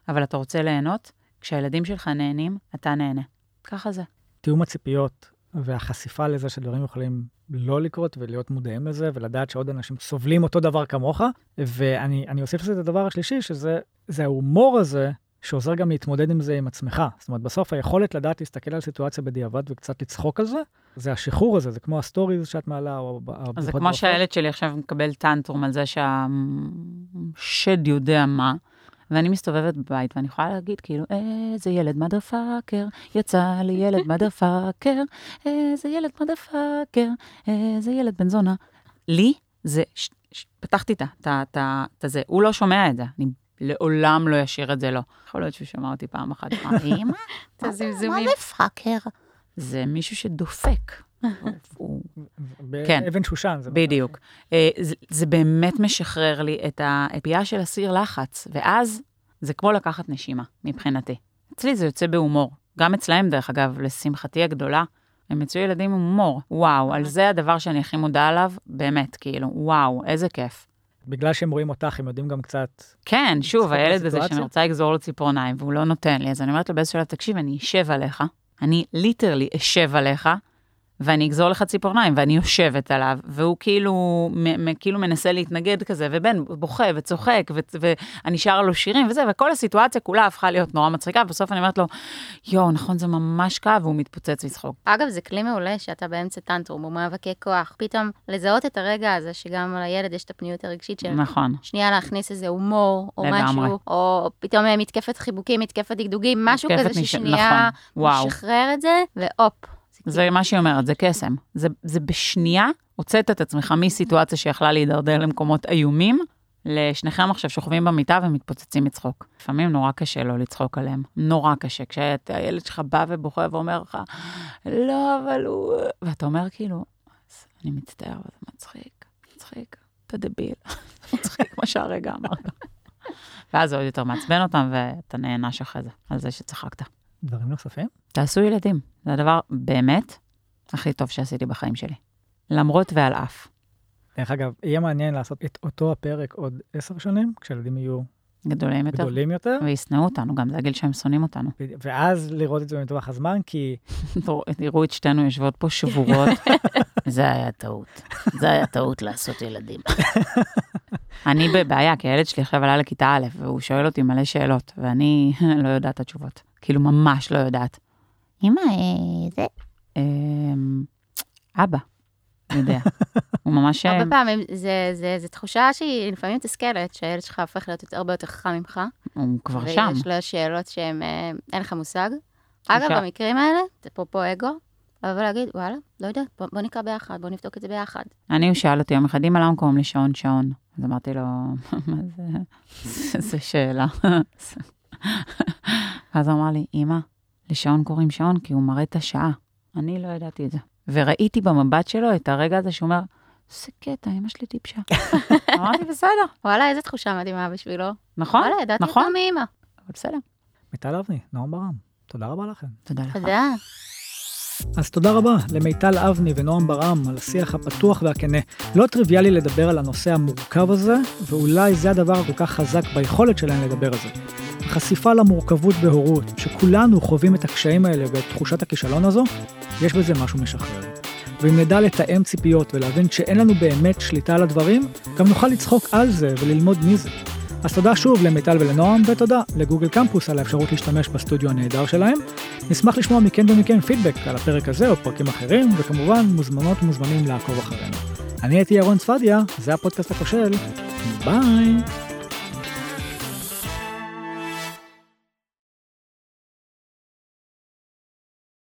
אבל אתה רוצה ליהנות? כשהילדים שלך נהנים, אתה נהנה. ככה זה. תיאום הציפיות והחשיפה לזה שדברים יכולים לא לקרות ולהיות מודעים לזה ולדעת שעוד אנשים סובלים אותו דבר כמוך. ואני אני אוסיף לזה את הדבר השלישי, שזה זה ההומור הזה שעוזר גם להתמודד עם זה עם עצמך. זאת אומרת, בסוף היכולת לדעת להסתכל על סיטואציה בדיעבד וקצת לצחוק על זה, זה השחרור הזה, זה כמו הסטוריז שאת מעלה, או אז זה כמו. שהילד שלי עכשיו מקבל טנטרום על זה שהשד יודע מה, ואני מסתובבת בבית ואני יכולה להגיד כאילו, איזה ילד motherfucker, יצא לי ילד motherfucker, איזה ילד motherfucker, איזה ילד בן זונה. לי זה, ש, ש, פתחתי את ה- את ה- את ה- את הזה, הוא לא שומע את זה, אני לעולם לא אשאיר את זה לו. יכול להיות שהוא שמע אותי פעם אחת, אמא. מה זה fucker? זה מישהו שדופק. הוא- כן. באבן שושן. זה בדיוק. אה, זה, זה באמת משחרר לי את הפייה של הסיר לחץ, ואז זה כמו לקחת נשימה, מבחינתי. אצלי זה יוצא בהומור. גם אצלהם, דרך אגב, לשמחתי הגדולה, הם יצאו ילדים עם הומור. וואו, על זה הדבר שאני הכי מודה עליו, באמת, כאילו, וואו, איזה כיף. בגלל שהם רואים אותך, הם יודעים גם קצת... כן, שוב, הילד הזה? שאני רוצה לגזור לו ציפורניים, והוא לא נותן לי, אז אני אומרת לו באיזשהו שלב, תקשיב, אני אשב עליך, אני ליטרלי אשב עליך, ואני אגזור לך ציפורניים, ואני יושבת עליו, והוא כאילו, מ- מ- כאילו מנסה להתנגד כזה, ובן בוכה וצוחק, ו- ואני שרה לו שירים וזה, וכל הסיטואציה כולה הפכה להיות נורא מצחיקה, ובסוף אני אומרת לו, יואו, נכון, זה ממש כאב, והוא מתפוצץ מצחוק. אגב, זה כלי מעולה שאתה באמצע טנטרום, או מאבקי כוח. פתאום לזהות את הרגע הזה, שגם לילד יש את הפניות הרגשית שלו. נכון. שנייה להכניס איזה הומור, או לגמרי. משהו, או פתאום אה, מתקפת חיבוקים, מתקפת דגדוגים, משהו כזה נש- ששנייה נכון. משחרר את זה, והופ. זה מה שהיא אומרת, זה קסם. זה, זה בשנייה הוצאת את עצמך מסיטואציה שיכלה להידרדר למקומות איומים, לשניכם עכשיו שוכבים במיטה ומתפוצצים מצחוק. לפעמים נורא קשה לא לצחוק עליהם, נורא קשה. כשהילד שלך בא ובוכה ואומר לך, לא, אבל הוא... ואתה אומר כאילו, "אז אני מצטער, אבל זה מצחיק, מצחיק, אתה דביל, מצחיק מה שהרגע אמרת. ואז זה עוד יותר מעצבן אותם, ואתה נענש אחרי זה, על זה שצחקת. דברים נוספים? תעשו ילדים. זה הדבר באמת הכי טוב שעשיתי בחיים שלי. למרות ועל אף. דרך אגב, יהיה מעניין לעשות את אותו הפרק עוד עשר שנים, כשילדים יהיו גדולים יותר. גדולים יותר, וישנאו אותנו, גם זה הגיל שהם שונאים אותנו. ואז לראות את זה בטווח הזמן, כי תראו את שתינו יושבות פה שבורות. זה היה טעות. זה היה טעות לעשות ילדים. אני בבעיה, כי הילד שלי עכשיו עלה לכיתה א', והוא שואל אותי מלא שאלות, ואני לא יודעת את התשובות. כאילו, ממש לא יודעת. אמא, אה, זה... אמ, אבא, יודע. הוא ממש... הרבה פעמים זה, זה, זה תחושה שהיא לפעמים מתסכלת, שהילד שלך הופך להיות הרבה יותר חכם ממך, הוא כבר שם. ויש לו שאלות שהן, אה, אין לך מושג. אגב, במקרים האלה, זה אפרופו אגו, לבוא להגיד, וואלה, לא יודעת, בוא, בוא נקרא ביחד, בוא נבדוק את זה ביחד. אני, הוא שאל אותי יום אחד, אמא, למה קוראים לי שעון שעון? אז אמרתי לו, מה זה? זו שאלה. אז הוא אמר לי, אמא, לשעון קוראים שעון כי הוא מראה את השעה. אני לא ידעתי את זה. וראיתי במבט שלו את הרגע הזה שהוא אומר, זה קטע, אמא שלי טיפשה. אמרתי, בסדר, וואלה, איזה תחושה מדהימה בשבילו. נכון? וואלה, ידעתי נכון. יותר מאמא. אבל בסדר. מיטל אבני, נועם ברם, תודה רבה לכם. תודה לך. תודה. אז תודה רבה למיטל אבני ונועם ברם על השיח הפתוח והכנה. לא טריוויאלי לדבר על הנושא המורכב הזה, ואולי זה הדבר הכל כך חזק ביכולת שלהם לדבר על זה. החשיפה למורכבות בהורות, שכולנו חווים את הקשיים האלה ואת תחושת הכישלון הזו, יש בזה משהו משחרר. ואם נדע לתאם ציפיות ולהבין שאין לנו באמת שליטה על הדברים, גם נוכל לצחוק על זה וללמוד מזה. אז תודה שוב למיטל ולנועם, ותודה לגוגל קמפוס על האפשרות להשתמש בסטודיו הנהדר שלהם. נשמח לשמוע מכן ומכן פידבק על הפרק הזה או פרקים אחרים, וכמובן מוזמנות ומוזמנים לעקוב אחרינו. אני הייתי ירון צפדיה, זה הפודקאסט הכושל, ביי!